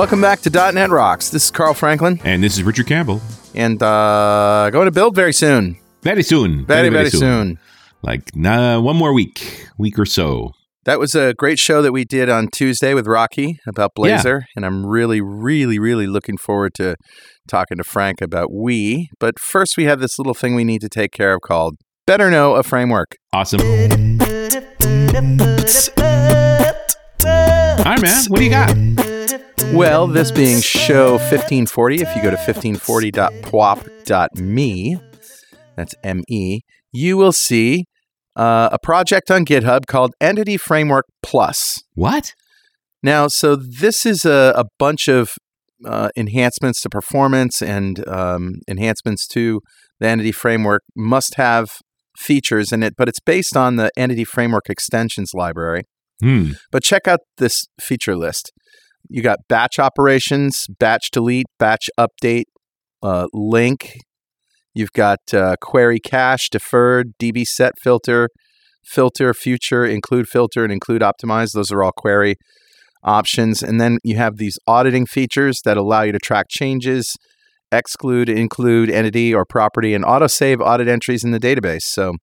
Welcome back to .NET Rocks. This is Carl Franklin, And this is Richard Campbell. and uh, going to build very soon. Very soon. Very, very, soon. Like nah, one more week, week or so. That was a great show that Ooui did on Tuesday with Rocky about Blazor, and I'm really, really, really looking forward to talking to Frank about we. But first, we have this little thing we need to take care of called Better Know a Framework. Awesome. Hi, man. What do you got? Well, this being show 1540, if you go to 1540.pwop.me, that's M E, you will see uh, a project on GitHub called Entity Framework Plus. What? Now, so this is a, a bunch of uh, enhancements to performance and um, enhancements to the Entity Framework must have features in it, but it's based on the Entity Framework extensions library. Hmm. But check out this feature list. You got batch operations, batch delete, batch update, uh, LINQ. You've got uh, query cache, deferred, DB set filter, filter, future, include filter, and include optimize. Those are all query options. And then you have these auditing features that allow you to track changes, exclude, include entity or property, and autosave audit entries in the database. So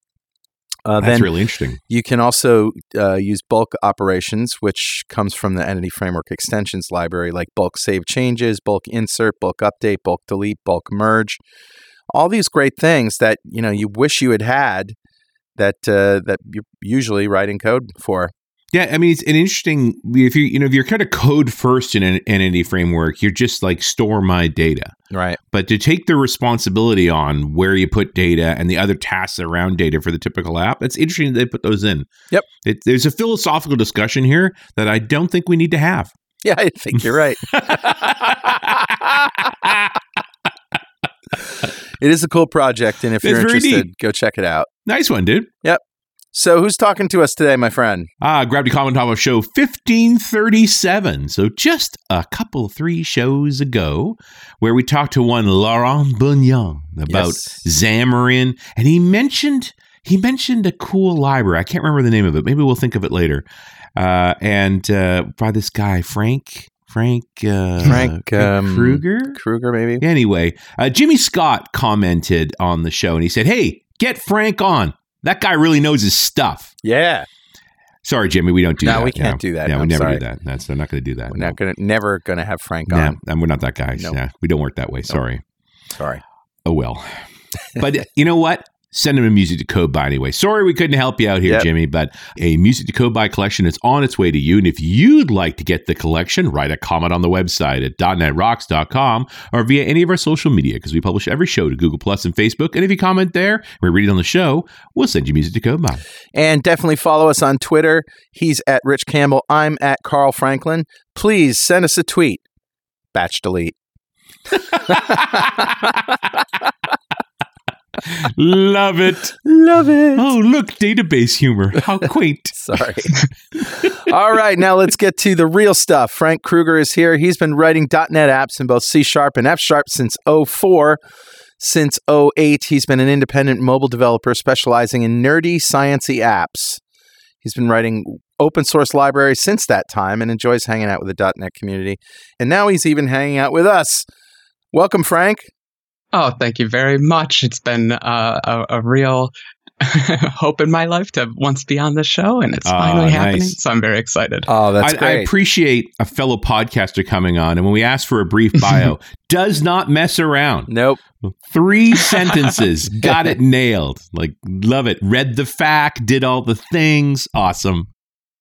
uh, That's really interesting. you can also uh, use bulk operations, which comes from the Entity Framework extensions library, like bulk save changes, bulk insert, bulk update, bulk delete, bulk merge. All these great things that you know you wish you had had that uh, that you're usually writing code for. Yeah, I mean it's an interesting if you you know if you're kind of code first in an entity framework, you're just like store my data. Right. But to take the responsibility on where you put data and the other tasks around data for the typical app, it's interesting that they put those in. Yep. It, there's a philosophical discussion here that I don't think we need to have. Yeah, I think you're right. it is a cool project, and if It's you're interested, go check it out. nice one, dude. So, who's talking to us today, my friend? Ah, Gravity Common Top of Show 1537. So just a couple, three shows ago, where we talked to one Laurent Bugnion about Yes. Xamarin, and he mentioned he mentioned a cool library. I can't remember the name of it. Maybe we'll think of it later. Uh, and uh, by this guy Frank Frank uh, Frank, um, Krueger. Krueger, maybe. Anyway, uh, Jimmy Scott commented on the show, and he said, "Hey, get Frank on. That guy really knows his stuff." Yeah, Sorry, Jimmy, we don't do No, that. we can't do that. Yeah, we I'm never sorry. do that. That's they're not going to do that. we're no. not gonna, never gonna have Frank on. and we're not that guys. Nope. Yeah, we don't work that way. Sorry. Sorry. Oh well. but you know what? Send him a music to code by anyway. Sorry we couldn't help you out here, Yep. Jimmy, but a music to code by collection is on its way to you. And if you'd like to get the collection, write a comment on the website at .netrocks.com or via any of our social media because we publish every show to Google Plus and Facebook. And if you comment there, we read it on the show, we'll send you music to code by. And definitely follow us on Twitter. He's at Rich Campbell. I'm at Carl Franklin. Please send us a tweet. Batch delete. Love it. Love it. Oh, look, database humor. How quaint. Sorry. All right, now let's get to the real stuff. Frank Krueger is here. He's been writing .NET apps in both C Sharp and F Sharp since 04. Since 08, he's been an independent mobile developer specializing in nerdy, sciency apps. He's been writing open source libraries since that time and enjoys hanging out with the .NET community. And now he's even hanging out with us. Welcome, Frank. Oh, thank you very much. It's been uh, a, a real hope in my life to once be on the show, and it's Ah, finally happening. nice. So I'm very excited. Oh, that's I, I appreciate a fellow podcaster coming on, and when we ask for a brief bio, does not mess around. nope. Three sentences, got it nailed. Like, love it. Read the fact, did all the things. Awesome.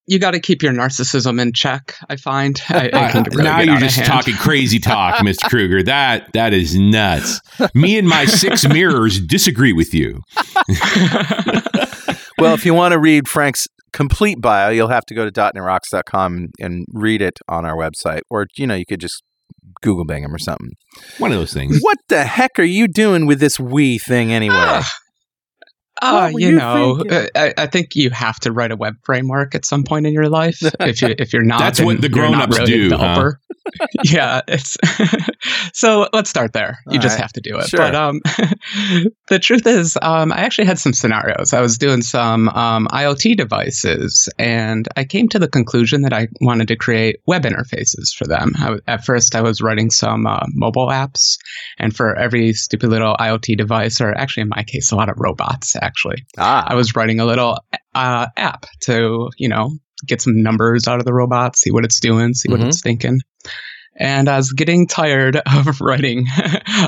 You got to keep your narcissism in check. I find. I, I can really now you're just talking crazy talk, Mr. Krueger. That that is nuts. Me and my six mirrors disagree with you. Well, if you want to read Frank's complete bio, you'll have to go to .netrocks.com and read it on our website. Or, you know, you could just Google bang him or something. One of those things. What the heck are you doing with this Ooui thing anyway? Ah, Uh, you, you know, uh, I, I think you have to write a web framework at some point in your life. If you if you're not, That's what the grown-ups really do, huh? yeah, it's so. Let's start there. You All just right. have to do it. Sure. But um, the truth is, um, I actually had some scenarios. I was doing some um, IoT devices, and I came to the conclusion that I wanted to create web interfaces for them. I at first, I was writing some uh, mobile apps, and for every stupid little IoT device, or actually in my case, a lot of robots, actually. Ah, I was writing a little uh, app to, you know, get some numbers out of the robot, see what it's doing, see what Mhm. it's thinking. And I was getting tired of writing,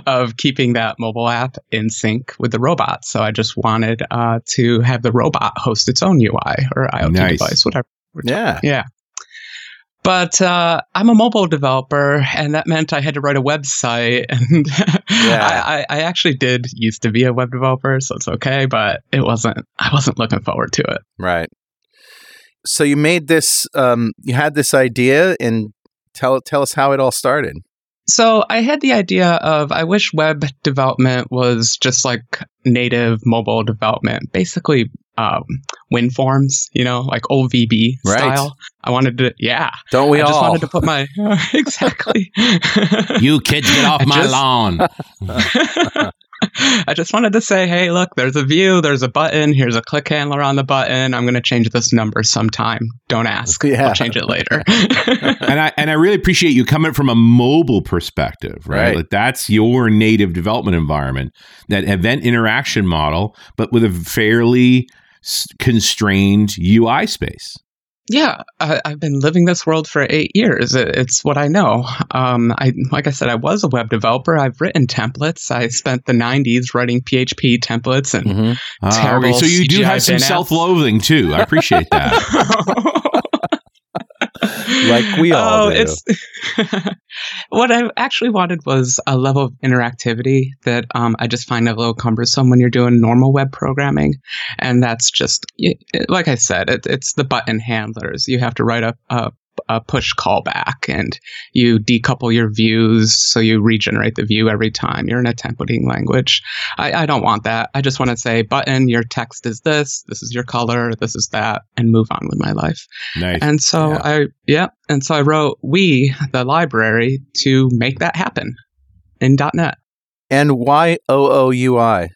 of keeping that mobile app in sync with the robot. So I just wanted uh, to have the robot host its own UI or IoT Nice. device, whatever. yeah. Yeah. But uh, I'm a mobile developer, and that meant I had to write a website. And Yeah. I, I, actually did used to be a web developer, so it's okay. But it wasn't. I wasn't looking forward to it. Right. So you made this. Um, you had this idea, and tell tell us how it all started. So I had the idea of I wish web development was just like native mobile development, basically um, WinForms, you know, like old VB Right. style. I wanted to, yeah. Don't we I just wanted to put my exactly. You kids get off I my just- lawn. I just wanted to say, hey, look, there's a view, there's a button, here's a click handler on the button. I'm going to change this number sometime. Don't ask. Yeah. I'll change it later. and I and I really appreciate you coming from a mobile perspective, right? Right. Like that's your native development environment, that event interaction model, but with a fairly s- constrained UI space. yeah, I, I've been living this world for eight years. It, it's what I know. Um, I, like I said, I was a web developer. I've written templates. I spent the 90s writing PHP templates and Mhm. Ah, Terrible okay. So you do CGI have some self-loathing too. I appreciate that. Like we all oh, do. It's what I actually wanted was a level of interactivity that um, I just find a little cumbersome when you're doing normal web programming, and that's just like I said, it, it's the button handlers. You have to write a, a a push callback, and you decouple your views so you regenerate the view every time. You're in a templating language. I, I don't want that. I just want to say, button, your text is this, this is your color, this is that, and move on with my life. nice. And so Yeah. I, yeah, and so I wrote Ooui, the library, to make that happen in .NET. and why OOUI?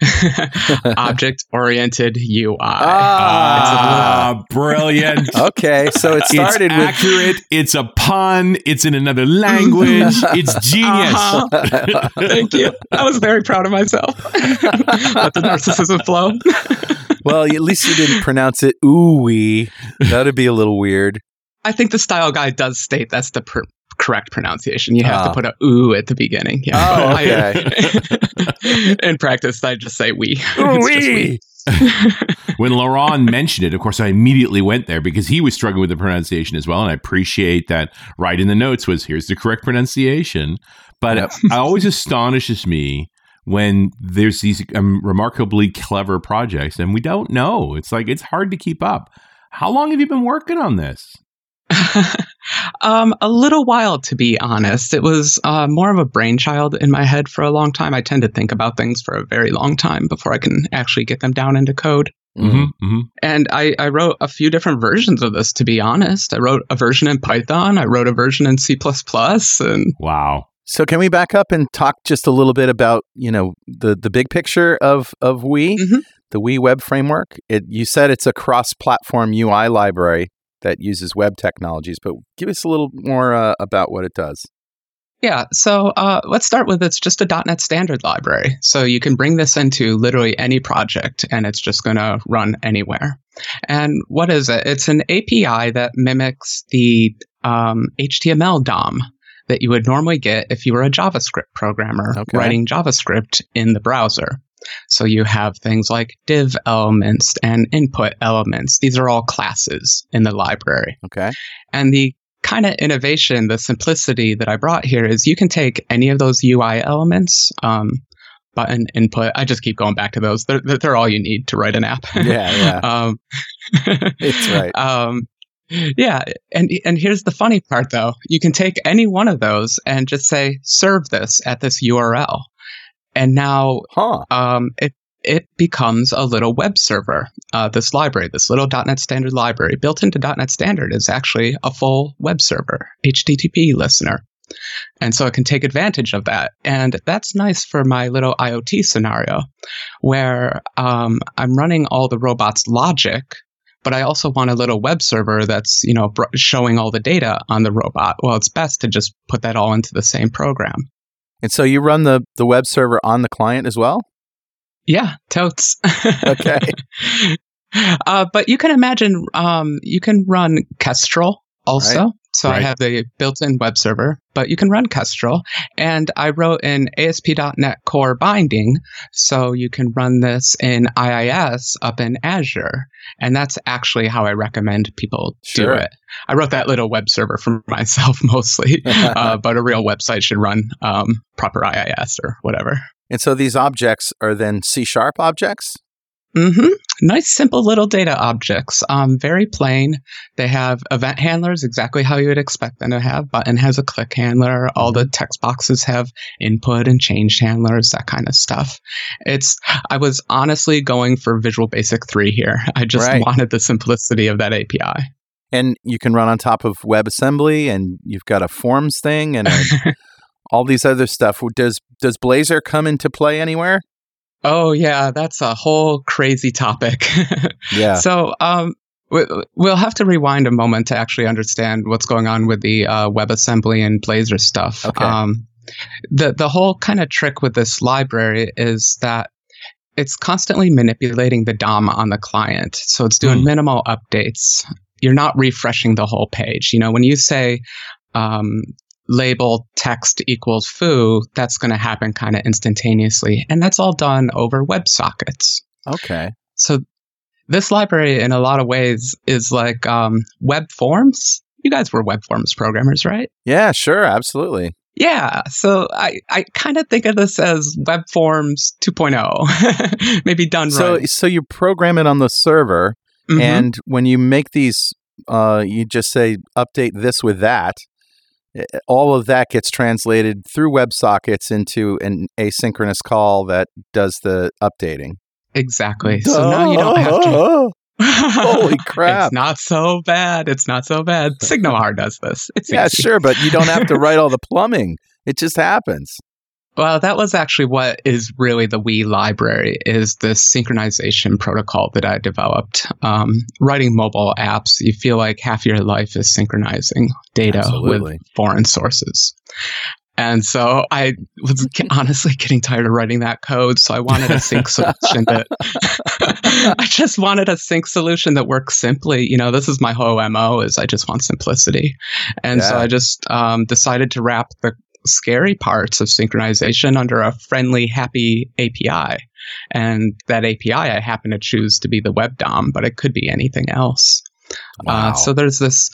Object oriented UI. Ah, brilliant. Okay, so it started it's with accurate. It's a pun. It's in another language. It's genius. Uh-huh. Thank you. I was very proud of myself. Let the narcissism flow. well, at least you didn't pronounce it ooey. That'd be a little weird. I think the style guide does state that's the per- correct pronunciation. You have Ah. to put a ooh at the beginning. Yeah, Oh, but I- in practice, I just say we. We. when Laurent mentioned it, of course, I immediately went there because he was struggling with the pronunciation as well. And I appreciate that right in the notes was here's the correct pronunciation. But Yep. it always astonishes me when there's these um, remarkably clever projects and we don't know. It's like it's hard to keep up. How long have you been working on this? um, a little while, to be honest. It was uh, more of a brainchild in my head for a long time. I tend to think about things for a very long time before I can actually get them down into code. Mm-hmm, mm-hmm. And I, I wrote a few different versions of this, to be honest. I wrote a version in Python, I wrote a version in C, and Wow. So can we back up and talk just a little bit about you know the the big picture of of Ooui, Mhm. the Ooui Web Framework? It you said it's a cross-platform UI library that uses web technologies, but give us a little more uh, about what it does. Yeah, so uh, let's start with it's just a .NET Standard library. So you can bring this into literally any project, and it's just going to run anywhere. And what is it? It's an API that mimics the um, HTML DOM that you would normally get if you were a JavaScript programmer Okay. writing JavaScript in the browser. So you have things like div elements and input elements. These are all classes in the library. Okay. And the kind of innovation, the simplicity that I brought here is you can take any of those UI elements, um, button, input. I just keep going back to those. They're, they're all you need to write an app. Yeah, yeah. um, It's right. Um, yeah, and and here's the funny part though. You can take any one of those and just say serve this at this URL, and now Huh. um, it it becomes a little web server. Uh, this library, this little .NET Standard library, built into .NET Standard, is actually a full web server, HTTP listener. And so it can take advantage of that. And that's nice for my little IoT scenario where um, I'm running all the robot's logic, but I also want a little web server that's, you know, br- showing all the data on the robot. Well, it's best to just put that all into the same program. And so you run the, the web server on the client as well? Yeah, totes. Okay. uh, but you can imagine um, you can run Kestrel also. Right. So I have the built-in web server, but you can run Kestrel. And I wrote an ASP.NET Core binding, so you can run this in IIS up in Azure. And that's actually how I recommend people Sure. do it. I wrote that little web server for myself mostly, uh, but a real website should run um, proper IIS or whatever. And so these objects are then C sharp objects? Hmm Nice, simple little data objects. Um, very plain. They have event handlers, exactly how you would expect them to have. Button has a click handler. All the text boxes have input and change handlers, that kind of stuff. It's. I was honestly going for Visual Basic three here. I just Right. wanted the simplicity of that API. And you can run on top of WebAssembly and you've got a forms thing and a, all these other stuff. Does does Blazor come into play anywhere? Oh yeah, that's a whole crazy topic. Yeah. So, um, we- we'll have to rewind a moment to actually understand what's going on with the uh, WebAssembly and Blazor stuff. Okay. Um, the the whole kind of trick with this library is that it's constantly manipulating the DOM on the client. So it's doing Hmm. minimal updates. You're not refreshing the whole page. You know, when you say um, label text equals foo, that's going to happen kind of instantaneously. And that's all done over WebSockets. Okay. So this library, in a lot of ways, is like um, web forms. You guys were web forms programmers, right? Yeah, sure, absolutely. Yeah. So I, I kind of think of this as web forms 2.0, maybe done So right. so you program it on the server Mhm. and when you make these uh, you just say update this with that all of that gets translated through WebSockets into an asynchronous call that does the updating. exactly. So now you don't have to. Holy crap. It's not so bad. It's not so bad. SignalR does this. It's Yeah, easy. sure, but you don't have to write all the plumbing. It just happens. Well, that was actually what is really the Ooui library is this synchronization protocol that I developed. Um, writing mobile apps, you feel like half your life is synchronizing data Absolutely. with foreign sources. And so I was honestly getting tired of writing that code. So I wanted a sync solution that I just wanted a sync solution that works simply. You know, this is my whole MO is I just want simplicity. And so I just um, decided to wrap the scary parts of synchronization under a friendly, happy API. And that API I happen to choose to be the web DOM, but it could be anything else. Wow. Uh, so there's this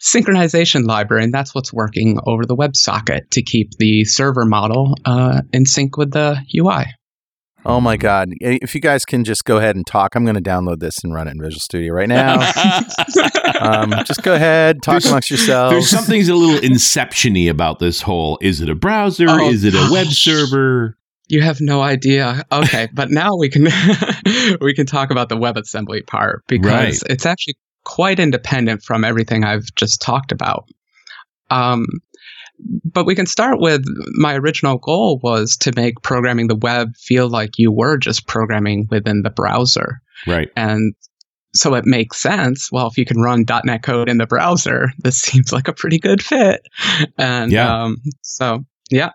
synchronization library, and that's what's working over the WebSocket to keep the server model uh, in sync with the UI. Oh my god. If you guys can just go ahead and talk, I'm going to download this and run it in Visual Studio right now. um, just go ahead, talk There's- amongst yourselves. There's something's a little inception-y about this whole. Is it a browser? Oh, is it a web gosh. server? You have no idea. Okay, but now we can we can talk about the WebAssembly part because Right. it's actually quite independent from everything I've just talked about. Um, but we can start with my original goal was to make programming the web feel like you were just programming within the browser. Right. And so it makes sense. Well, if you can run .NET code in the browser, this seems like a pretty good fit. And Yeah. um, so, yeah.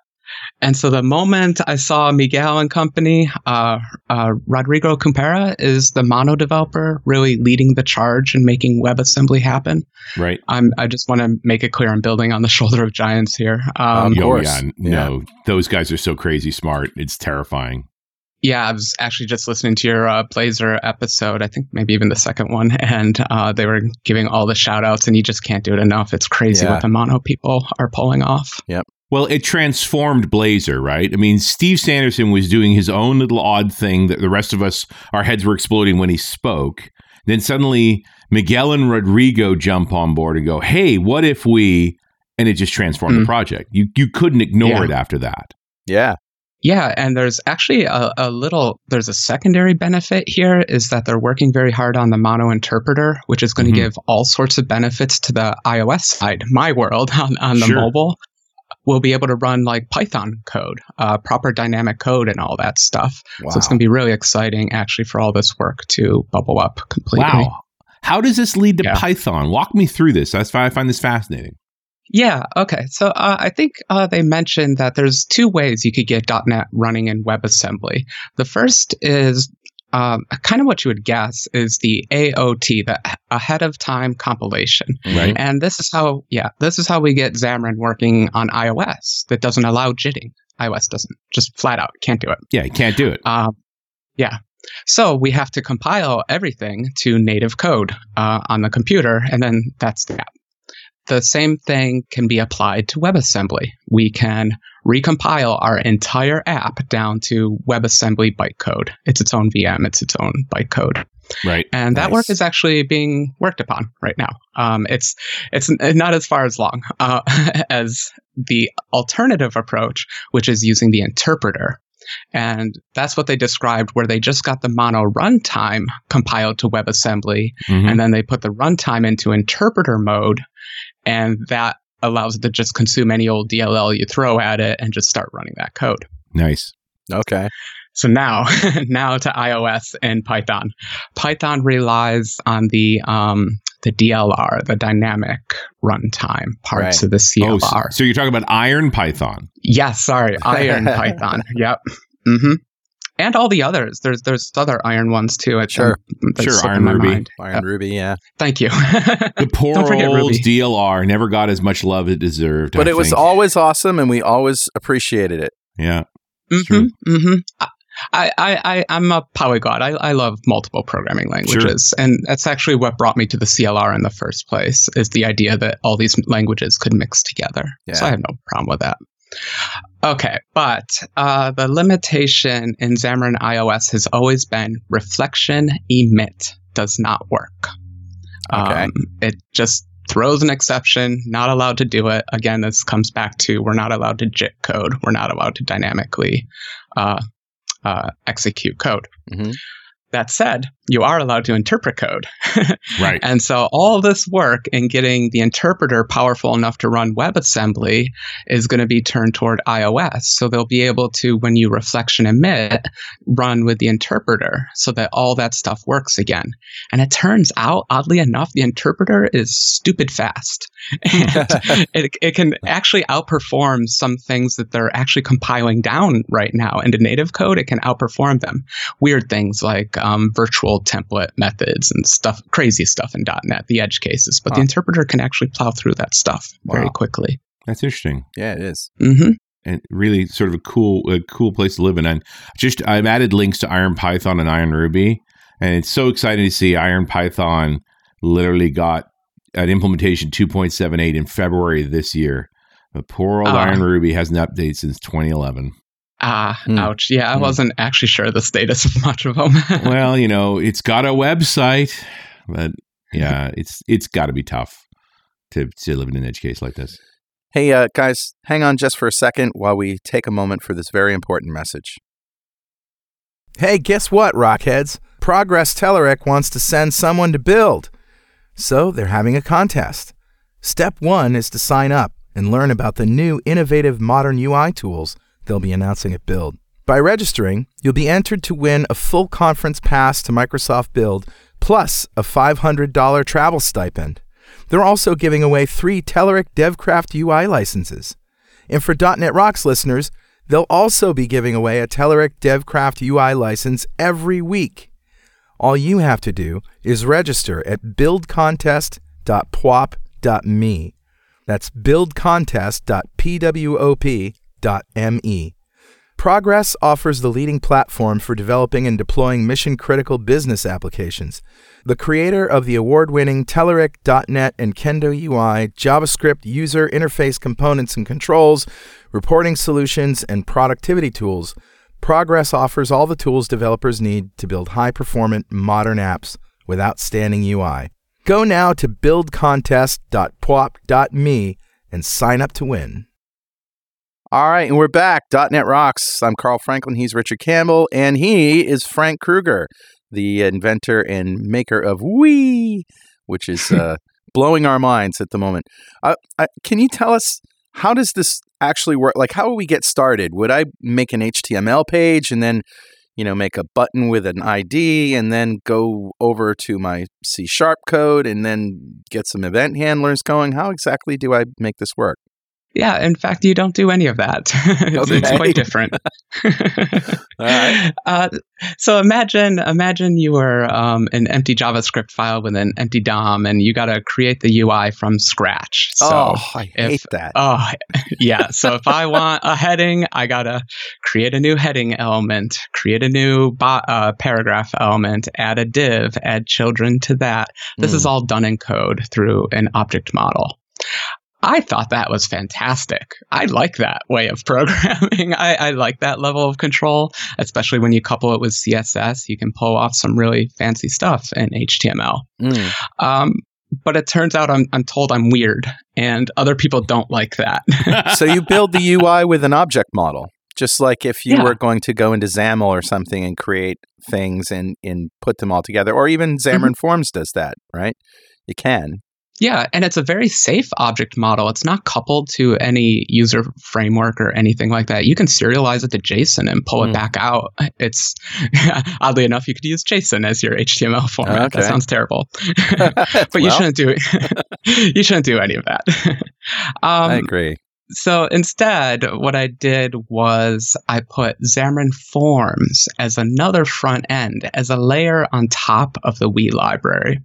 And so the moment I saw Miguel and company, uh, uh, Rodrigo Kumpera is the mono developer, really leading the charge and making WebAssembly happen. Right. I'm, I just want to make it clear I'm building on the shoulder of giants here. Um, Of course. yeah, Yeah. no, those guys are so crazy smart. It's terrifying. Yeah, I was actually just listening to your uh, Blazor episode, I think maybe even the second one, and uh, they were giving all the shout outs, and you just can't do it enough. It's crazy Yeah. what the mono people are pulling off. Well, it transformed Blazor, right? I mean, Steve Sanderson was doing his own little odd thing that the rest of us, our heads were exploding when he spoke. Then suddenly Miguel and Rodrigo jump on board and go, hey, what if we. And it just transformed the Mm. project. You, you couldn't ignore Yeah. it after that. yeah. Yeah, and there's actually a, a, little, there's a secondary benefit here is that they're working very hard on the mono interpreter, which is going to mm-hmm. give all sorts of benefits to the iOS side, my world on, on the sure. mobile. We'll be able to run like Python code, uh, proper dynamic code, and all that stuff. Wow. So it's going to be really exciting, actually, for all this work to bubble up completely. Wow. How does this lead to yeah. Python? Walk me through this. That's why I find this fascinating. Yeah. Okay. So uh, I think uh, they mentioned that there's two ways you could get .NET running in WebAssembly. The first is um, kind of what you would guess is the AOT, the ahead of time compilation. Right. And this is how, yeah, this is how we get Xamarin working on iOS that doesn't allow jitting. iOS doesn't just flat out can't do it. Yeah, you can't do it. Um, yeah. So we have to compile everything to native code uh, on the computer, and then that's that the same thing can be applied to WebAssembly. We can recompile our entire app down to WebAssembly bytecode. It's its own VM, it's its own bytecode. Right. And that nice. work is actually being worked upon right now. Um, it's it's not as far as long uh, as the alternative approach, which is using the interpreter. And that's what they described, where they just got the mono runtime compiled to WebAssembly, mm-hmm. and then they put the runtime into interpreter mode, and that allows it to just consume any old DLL you throw at it and just start running that code. Nice. Okay. So now, now to iOS and Python. Python relies on the um, the DLR, the dynamic runtime parts right. of the CLR. Oh, so, you're talking about Iron Python? Yes, sorry, Iron Python. Yep. Mm-hmm and all the others. There's there's other iron ones too. I sure, sure. Iron Ruby, mind. Iron uh, Ruby. Yeah. Thank you. the poor old Ruby. DLR never got as much love it deserved. But I it think. was always awesome, and we always appreciated it. Yeah. Mm-hmm. Mm-hmm. I, I, I, I'm a polyglot. I, I love multiple programming languages. Sure. And that's actually what brought me to the CLR in the first place, is the idea that all these languages could mix together. Yeah. So I have no problem with that. Okay, but uh, the limitation in Xamarin iOS has always been reflection emit does not work. Okay. Um, it just throws an exception, not allowed to do it. Again, this comes back to we're not allowed to JIT code. We're not allowed to dynamically uh, uh, execute code. Mm-hmm. That said, you are allowed to interpret code. right. And so all this work in getting the interpreter powerful enough to run WebAssembly is going to be turned toward iOS. So they'll be able to, when you reflection emit, run with the interpreter so that all that stuff works again. And it turns out, oddly enough, the interpreter is stupid fast. And it, it can actually outperform some things that they're actually compiling down right now into native code. It can outperform them. Weird things like um, virtual template methods and stuff, crazy stuff in .NET, the edge cases. But huh. the interpreter can actually plow through that stuff wow. very quickly. That's interesting. Yeah, it is. Mm-hmm. And really, sort of a cool, a cool place to live in. And just I've added links to Iron Python and Iron Ruby, and it's so exciting to see Iron Python literally got an implementation 2.78 in February this year. The poor old uh, Iron Ruby hasn't updated since 2011. Ah, mm. ouch. Yeah, I mm. wasn't actually sure the status of much of them. well, you know, it's got a website, but yeah, it's it's got to be tough to to live in an edge case like this. Hey, uh, guys, hang on just for a second while we take a moment for this very important message. Hey, guess what, Rockheads? Progress Telerik wants to send someone to build. So they're having a contest. Step one is to sign up and learn about the new innovative modern UI tools they'll be announcing at Build. By registering, you'll be entered to win a full conference pass to Microsoft Build plus a $500 travel stipend. They're also giving away three Telerik DevCraft UI licenses. And for .NET Rocks listeners, they'll also be giving away a Telerik DevCraft UI license every week. All you have to do is register at buildcontest.pwop.me. That's buildcontest.pwop.me me. Progress offers the leading platform for developing and deploying mission critical business applications. The creator of the award winning Telerik.NET and Kendo UI JavaScript user interface components and controls, reporting solutions, and productivity tools, Progress offers all the tools developers need to build high performant modern apps with outstanding UI. Go now to buildcontest.pwop.me and sign up to win. All right, and we're back. .NET Rocks. I'm Carl Franklin. He's Richard Campbell, and he is Frank Krueger, the inventor and maker of Ooui, which is uh, blowing our minds at the moment. Uh, uh, can you tell us how does this actually work? Like, how do we get started? Would I make an HTML page and then, you know, make a button with an ID and then go over to my C sharp code and then get some event handlers going? How exactly do I make this work? Yeah, in fact, you don't do any of that. it's, Okay. it's quite different. All right. uh, so imagine, imagine you were um, an empty JavaScript file with an empty DOM, and you got to create the UI from scratch. So, oh, I if- hate that. oh, yeah. So if I want a heading, I gotta create a new heading element, create a new bo- uh, paragraph element, add a div, add children to that. This Hmm. is all done in code through an object model. I thought that was fantastic. I like that way of programming. I, I like that level of control, especially when you couple it with CSS. You can pull off some really fancy stuff in HTML. Mm. Um, but it turns out I'm, I'm told I'm weird, and other people don't like that. so you build the UI with an object model, just like if you Yeah. were going to go into XAML or something and create things and, and put them all together, or even Xamarin Forms does that, right? You can. Yeah, and it's a very safe object model. It's not coupled to any user framework or anything like that. You can serialize it to JSON and pull Hmm. it back out. It's oddly enough, you could use JSON as your HTML format. Okay. That sounds terrible, but you shouldn't do it. you shouldn't do any of that. um, I agree. so instead, what I did was I put Xamarin Forms as another front end, as a layer on top of the Ooui library,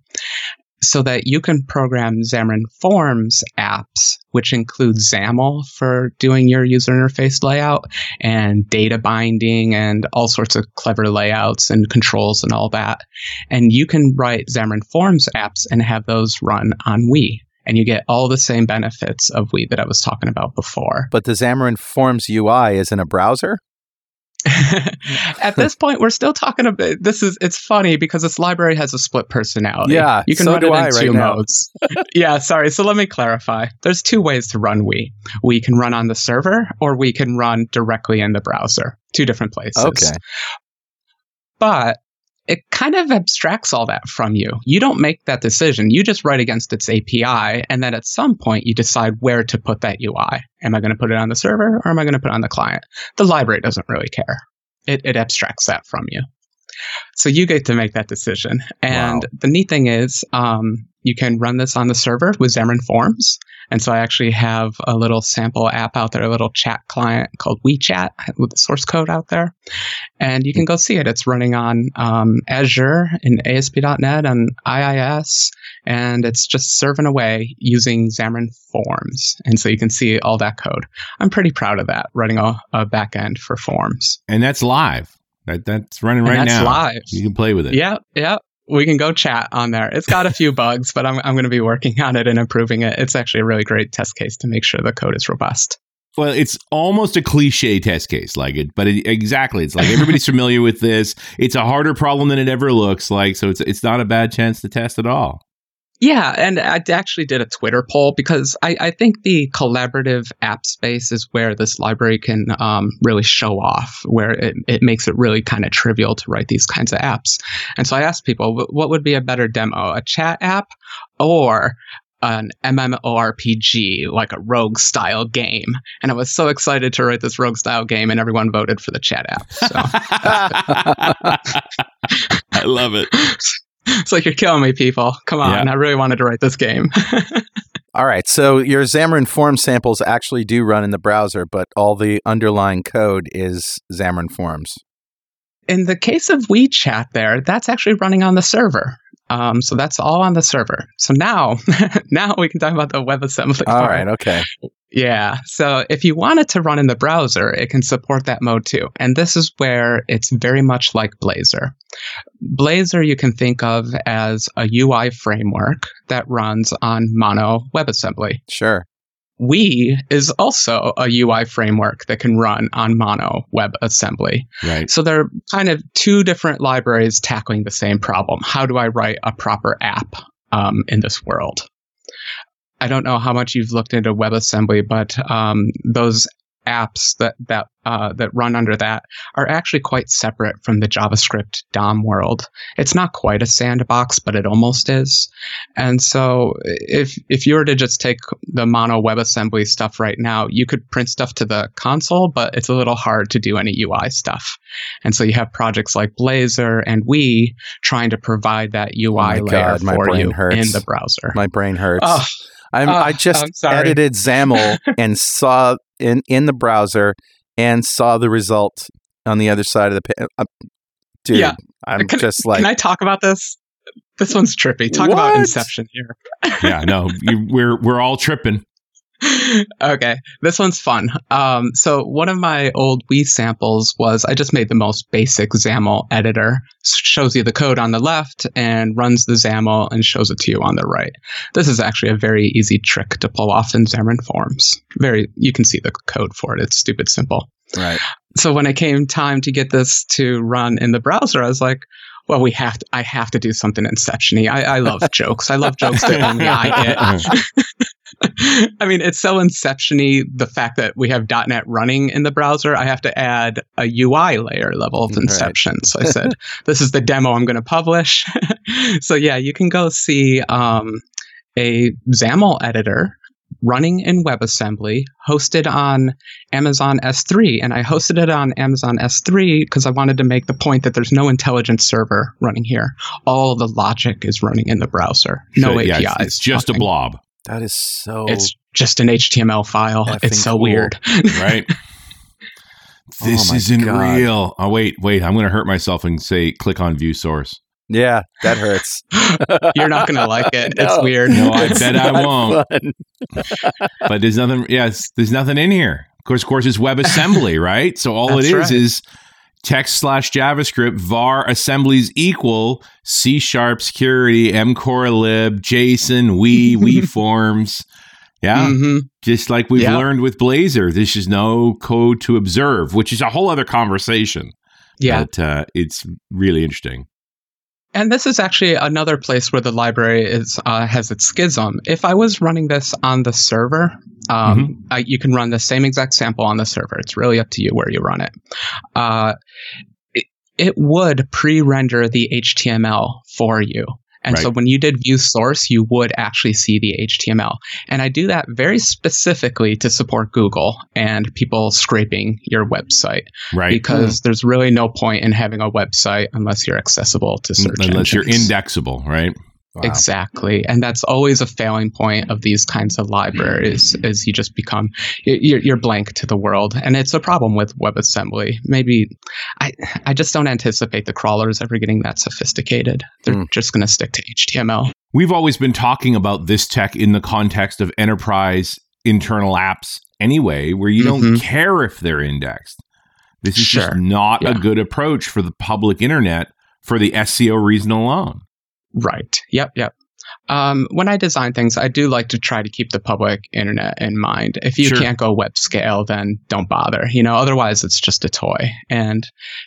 so that you can program Xamarin Forms apps, which include XAML for doing your user interface layout and data binding and all sorts of clever layouts and controls and all that. And you can write Xamarin Forms apps and have those run on Ooui. And you get all the same benefits of Ooui that I was talking about before. But the Xamarin Forms UI is in a browser? At this point, we're still talking about this. Is it's funny because this library has a split personality. Yeah, you can so run do it in I two now. modes. yeah, sorry. So let me clarify. There's two ways to run Ooui. We can run on the server, or we can run directly in the browser. Two different places. Okay. but it kind of abstracts all that from you. You don't make that decision. You just write against its API, and then at some point you decide where to put that UI. Am I going to put it on the server or am I going to put it on the client? The library doesn't really care. It, it abstracts that from you. So you get to make that decision. And Wow. the neat thing is, um, you can run this on the server with Xamarin Forms. And so I actually have a little sample app out there, a little chat client called WeChat with the source code out there. And you can go see it. It's running on um, Azure and ASP.NET and IIS, and it's just serving away using Xamarin Forms. And so you can see all that code. I'm pretty proud of that, running a, a backend for Forms. and that's live. That, that's running And right that's now. live. You can play with it. Yeah, yeah. We can go chat on there. It's got a few bugs, but I'm, I'm going to be working on it and improving it. It's actually a really great test case to make sure the code is robust. Well, it's almost a cliche test case, like it, but it, exactly, it's like everybody's familiar with this. It's a harder problem than it ever looks like, so it's it's not a bad chance to test at all. Yeah, and I actually did a Twitter poll because I, I think the collaborative app space is where this library can um, really show off, where it, it makes it really kind of trivial to write these kinds of apps. And so I asked people, what would be a better demo, a chat app or an MMORPG, like a rogue style game? And I was so excited to write this rogue style game, and everyone voted for the chat app. So I love it. it's like, you're killing me, people. Come on. Yeah. I really wanted to write this game. All right, so your Xamarin Form samples actually do run in the browser, but all the underlying code is Xamarin Forms. in the case of WeChat, there, that's actually running on the server. Um, so that's all on the server. So now, now we can talk about the WebAssembly. All part. right, okay. Yeah. So if you want it to run in the browser, it can support that mode too. And this is where it's very much like Blazor. Blazor you can think of as a UI framework that runs on Mono WebAssembly. Sure. Ooui is also a UI framework that can run on Mono WebAssembly. Right. So they're kind of two different libraries tackling the same problem. How do I write a proper app um, in this world? I don't know how much you've looked into WebAssembly, but um, those apps that that uh, that run under that are actually quite separate from the JavaScript DOM world. It's not quite a sandbox, but it almost is. And so, if if you were to just take the mono WebAssembly stuff right now, you could print stuff to the console, but it's a little hard to do any UI stuff. And so, you have projects like Blazor and Ooui trying to provide that UI Oh my layer God, my for brain you hurts. in the browser. My brain hurts. Oh, I'm, oh, I just edited XAML and saw in in the browser and saw the result on the other side of the page. Uh, dude, Yeah. I'm Can- just like Can I talk about this? This one's trippy. Talk about Inception here. Yeah, no, you, we're we're all tripping. okay, this one's fun. Um, so one of my old Ooui samples was I just made the most basic XAML editor. Shows you the code on the left and runs the XAML and shows it to you on the right. This is actually a very easy trick to pull off in Xamarin Forms. Very, you can see the code for it. It's stupid simple. right. So when it came time to get this to run in the browser, I was like, well, we have to, I have to do something Inception-y. I, I love jokes. I love jokes that only I get. I mean, it's so Inception-y, the fact that we have .NET running in the browser, I have to add a UI layer level of Right. Inception. So I said, this is the demo I'm going to publish. so yeah, you can go see um, a XAML editor running in WebAssembly, hosted on Amazon S3. And I hosted it on Amazon S3 because I wanted to make the point that there's no intelligent server running here. All the logic is running in the browser. No So, APIs. yeah, it's, it's just nothing. a blob, That is so. It's just an HTML file. It's so cool. weird. right? Oh this my isn't God. real. Oh wait, wait. I'm going to hurt myself and say click on view source. yeah, that hurts. You're not going to like it. No. It's weird. No, I bet I won't. But there's nothing. Yes, there's nothing in here. Of course, of course, it's WebAssembly, right? So all it That's is right. is text slash JavaScript var assemblies equal C sharp security M core lib JSON Ooui Ooui forms. Yeah, Mhm. just like we've Yeah. learned with Blazor, this is no code to observe, which is a whole other conversation. Yeah. but uh, it's really interesting. And this is actually another place where the library is uh, has its schism. If I was running this on the server, um, Mm-hmm. I, you can run the same exact sample on the server. It's really up to you where you run it. Uh, it, it would pre-render the HTML for you. And so when you did view source, you would actually see the HTML. And I do that very specifically to support Google and people scraping your website Right. because there's really no point in having a website unless you're accessible to search Unless you're indexable, right? Wow. Exactly, and that's always a failing point of these kinds of libraries. Is you just become you're, you're blank to the world, and it's a problem with WebAssembly. Maybe I I just don't anticipate the crawlers ever getting that sophisticated. They're Hmm. just going to stick to HTML. We've always been talking about this tech in the context of enterprise internal apps anyway, where you don't Mhm. care if they're indexed. This is just Sure. not a good approach for the public internet for the SEO reason alone. Right. Yep. Yep. Um, when I design things, I do like to try to keep the public internet in mind. If you Sure. can't go web scale, then don't bother. You know, otherwise it's just a toy. And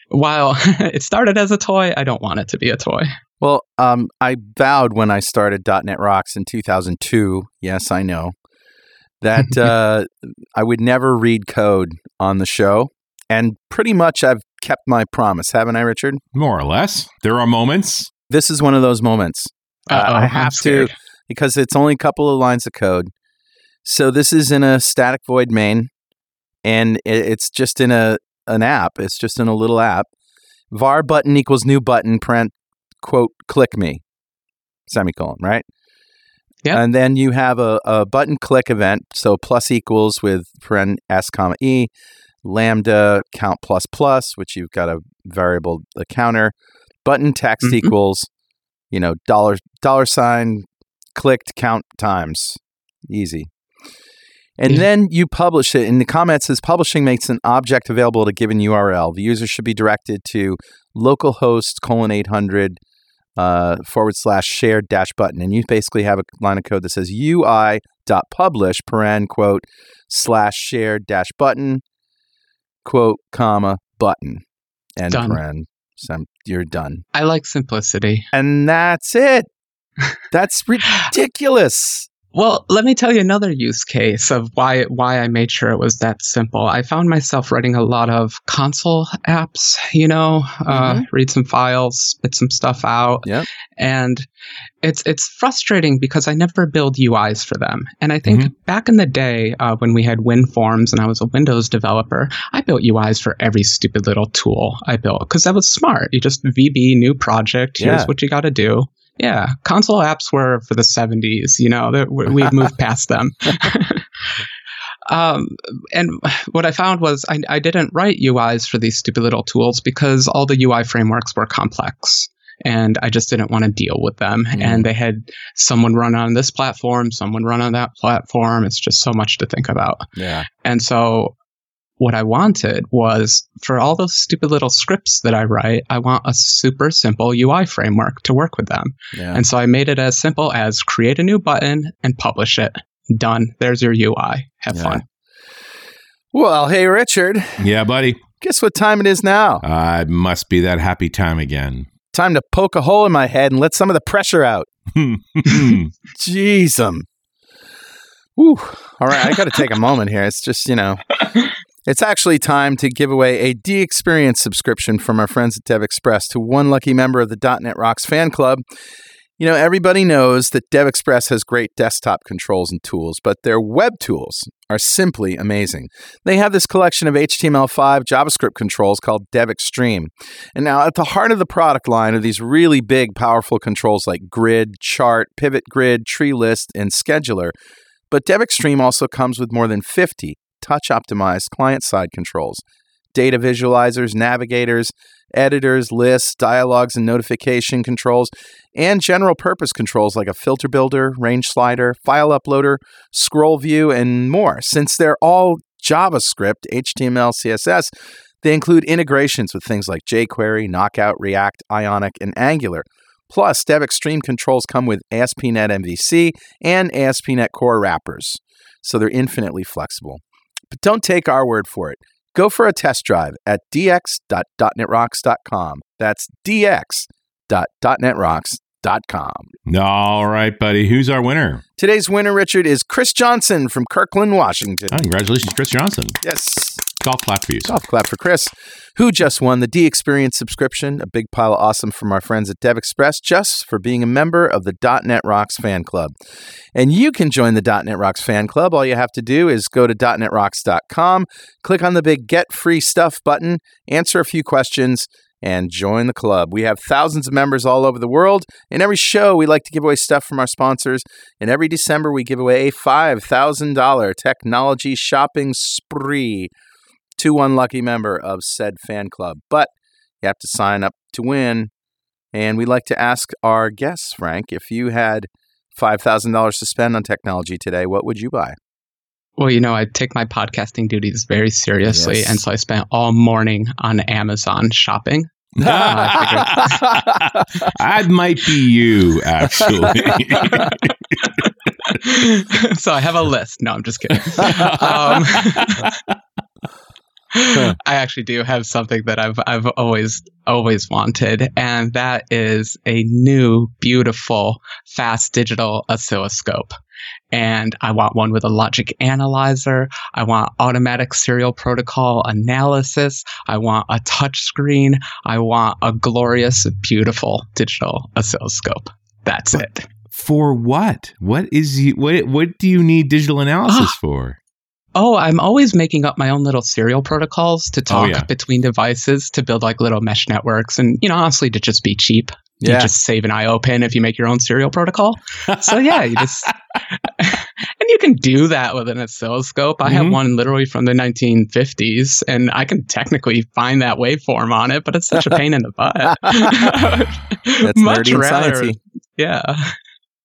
while it started as a toy, I don't want it to be a toy. Well, um, I vowed when I started .NET Rocks in 2002. Yes, I know that uh, I would never read code on the show, and pretty much I've kept my promise, haven't I, Richard? More or less. There are moments. This is one of those moments Uh, I have to because it's only a couple of lines of code. So this is in a static void main, and it, it's just in a an app. It's just in a little app. var button equals new button. Print quote click me semicolon right. Yep. And then you have a, a button click event. So plus equals with paren s comma e lambda count plus plus, which you've got a variable a counter. Button text Mhm. equals, you know, dollar dollar sign clicked count times. Easy. And Yeah. then you publish it. In the comments, says publishing makes an object available at a given URL. The user should be directed to localhost colon 800 uh, forward slash shared dash button. And you basically have a line of code that says UI dot publish paren quote slash shared dash button quote comma button end Done. paren. So you're done. I like simplicity. And that's it. That's ridiculous. Well, let me tell you another use case of why why I made sure it was that simple. I found myself writing a lot of console apps, you know, uh, Mhm. read some files, spit some stuff out, Yep. and it's it's frustrating because I never build UIs for them. And I think back in the day uh, when we had WinForms and I was a Windows developer, I built UIs for every stupid little tool I built because that was smart. You just VB new project. Here's Yeah. what you got to do. Yeah, console apps were for the 70s. You know, we- we've moved past them. um, and what I found was I, I didn't write UIs for these stupid little tools because all the UI frameworks were complex. And I just didn't want to deal with them. Mm. And they had someone run on this platform, someone run on that platform. It's just so much to think about. Yeah. And so what I wanted was for all those stupid little scripts that I write, I want a super simple UI framework to work with them. Yeah. And so I made it as simple as create a new button and publish it. Done. There's your UI. Have Yeah. fun. Well, hey, Richard, Yeah, buddy. guess what time it is now? Uh, it must be that happy time again. Time to poke a hole in my head and let some of the pressure out. Jeez, um. Whew. All right, I got to take a moment here. It's just, you know, it's actually time to give away a DXperience subscription from our friends at DevExpress to one lucky member of the .NET Rocks fan club. You know, everybody knows that DevExpress has great desktop controls and tools, but their web tools are simply amazing. They have this collection of HTML5 JavaScript controls called DevExtreme. And now, at the heart of the product line are these really big, powerful controls like grid, chart, pivot grid, tree list, and scheduler. But DevExtreme also comes with more than 50 touch optimized client side controls data visualizers, navigators, editors, lists, dialogues, and notification controls, and general purpose controls like a filter builder, range slider, file uploader, scroll view, and more. Since they're all JavaScript, HTML, CSS, they include integrations with things like jQuery, Knockout, React, Ionic, and Angular. Plus, DevExtreme controls come with ASP.NET MVC and ASP.NET Core wrappers, so they're infinitely flexible. But don't take our word for it. Go for a test drive at dx.netrocks.com. That's dx.netrocks.com. All right, buddy. Who's our winner? Today's winner, Richard, is Chris Johnson from Kirkland, Washington. Oh, congratulations, Chris Johnson. Yes. Golf clap for you. Golf clap for Chris, who just won the DXperience subscription. A big pile of awesome from our friends at DevExpress just for being a member of the .NET Rocks fan club. And you can join the .NET Rocks fan club. All you have to do is go to .NETRocks.com, click on the big Get Free Stuff button, answer a few questions, and join the club. We have thousands of members all over the world. In every show, we like to give away stuff from our sponsors. And every December, we give away a $5,000 technology shopping spree to one lucky member of said fan club. But you have to sign up to win. And we'd like to ask our guests, Frank, if you had $5,000 to spend on technology today, what would you buy? Well, you know, I take my podcasting duties very seriously. Yes. And so I spent all morning on Amazon shopping. I might be you, actually. so I have a list. No, I'm just kidding. Um, I actually do have something that I've I've always always wanted, and that is a new, beautiful, fast digital oscilloscope. And I want one with a logic analyzer. I want automatic serial protocol analysis. I want a touch screen. I want a glorious, beautiful digital oscilloscope. That's it. for what? What is you? What? What do you need digital analysis ah. for? Oh, I'm always making up my own little serial protocols to talk yeah. between devices to build like little mesh networks and, you know, honestly, to just be cheap. You Yeah. just save an IO pin if you make your own serial protocol. So, yeah, you just. and you can do that with an oscilloscope. I have Mhm. one literally from the 1950s, and I can technically find that waveform on it, but it's such a pain in the butt. That's and sciencey. Yeah.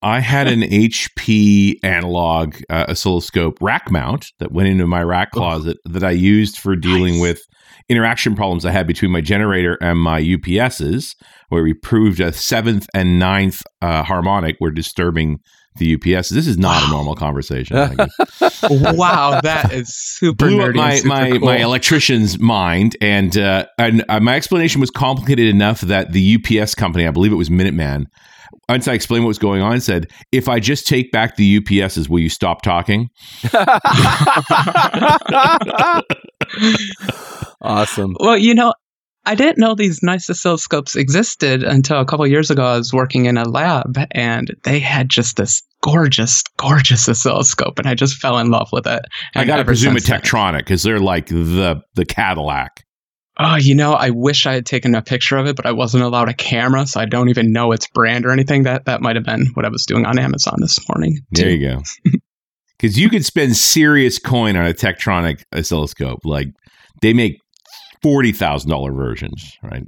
I had an HP analog uh, oscilloscope rack mount that went into my rack closet that I used for dealing Nice. with interaction problems I had between my generator and my UPSs, where we proved a seventh and ninth uh, harmonic were disturbing the UPS. This is not a normal conversation. Wow, that is super Blew nerdy up my super my, cool. my electrician's mind, and uh, and uh, my explanation was complicated enough that the UPS company, I believe it was Minuteman, once I explained what was going on, said, "If I just take back the UPSs, will you stop talking?" awesome. Well, you know, I didn't know these nice oscilloscopes existed until a couple of years ago. I was working in a lab and they had just this gorgeous, gorgeous oscilloscope, and I just fell in love with it. I got to presume a since Tektronix because they're like the the Cadillac. Oh, you know, I wish I had taken a picture of it, but I wasn't allowed a camera, so I don't even know its brand or anything. That that might have been what I was doing on Amazon this morning. There you go. Because you could spend serious coin on a Tektronix oscilloscope. Like they make forty thousand dollar versions, right?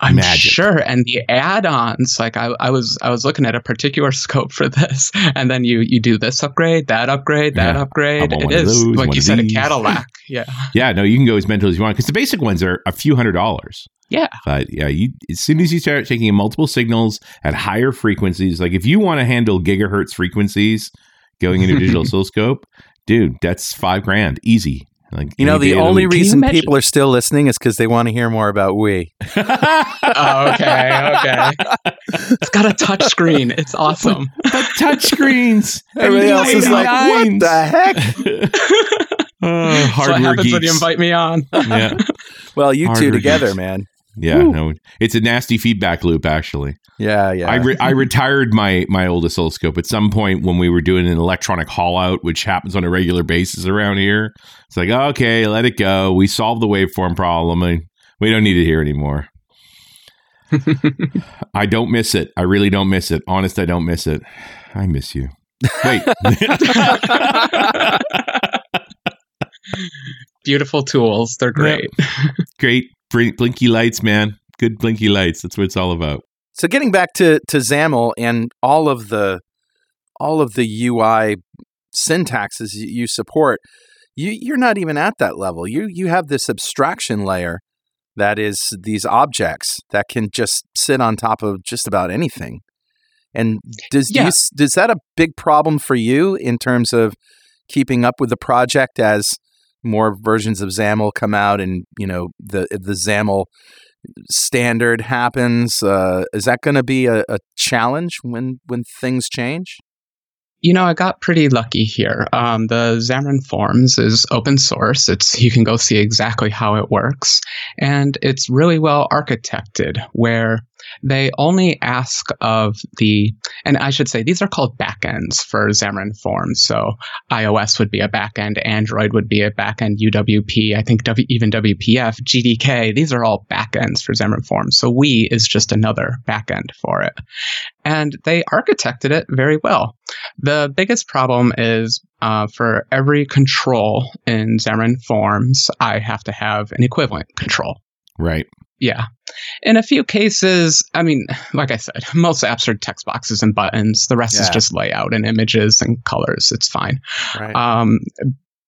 I'm Magic. sure. And the add-ons, like I, I was, I was looking at a particular scope for this, and then you you do this upgrade, that upgrade, that Yeah. Upgrade. It of those, like you said, a. Cadillac. Yeah, Yeah, no, you can go as mental as you want because the basic ones are a few hundred dollars. yeah. But yeah, you as soon as you start taking multiple signals at higher frequencies, like if you want to handle gigahertz frequencies going into digital oscilloscope, dude, that's five grand, easy. Like You know, the only week. Reason imagine- people are still listening is because they want to hear more about Ooui. Oh, okay, okay. It's got a touch screen. It's awesome. but touch screens. Everybody else is like, what the heck? Uh, oh, That's what hardware happens when you invite me on. yeah, Well, you two together, geeks. man. Yeah. Woo. No, it's a nasty feedback loop. Actually, Yeah, yeah. I re- I retired my my old oscilloscope at some point when we were doing an electronic haul out, which happens on a regular basis around here. It's like okay, let it go. We solved the waveform problem. and We don't need it here anymore. I don't miss it. I really don't miss it. Honest, I don't miss it. I miss you. Wait. Beautiful tools. They're great. Great bl- blinky lights, man. Good blinky lights. That's what it's all about. So getting back to to XAML and all of the all of the UI syntaxes you, you support, you you're not even at that level. You you have this abstraction layer that is these objects that can just sit on top of just about anything. And does do you does that a big problem for you in terms of keeping up with the project as more versions of XAML come out and you know the the XAML standard happens uh, is that going to be a, a challenge when when things change You know, I got pretty lucky here. Um, the Xamarin Forms is open source. It's you can go see exactly how it works, and it's really well architected. Where they only ask of the, and I should say these are called backends for Xamarin Forms. So iOS would be a backend, Android would be a backend, UWP, I think w, even WPF, GTK. These are all backends for Xamarin Forms. So Ooui is just another backend for it, and they architected it very well. The biggest problem is uh, for every control in Xamarin Forms, I have to have an equivalent control. Right. Yeah. In a few cases, I mean, like I said, most apps are text boxes and buttons. The rest is just layout and images and colors. It's fine. right Um,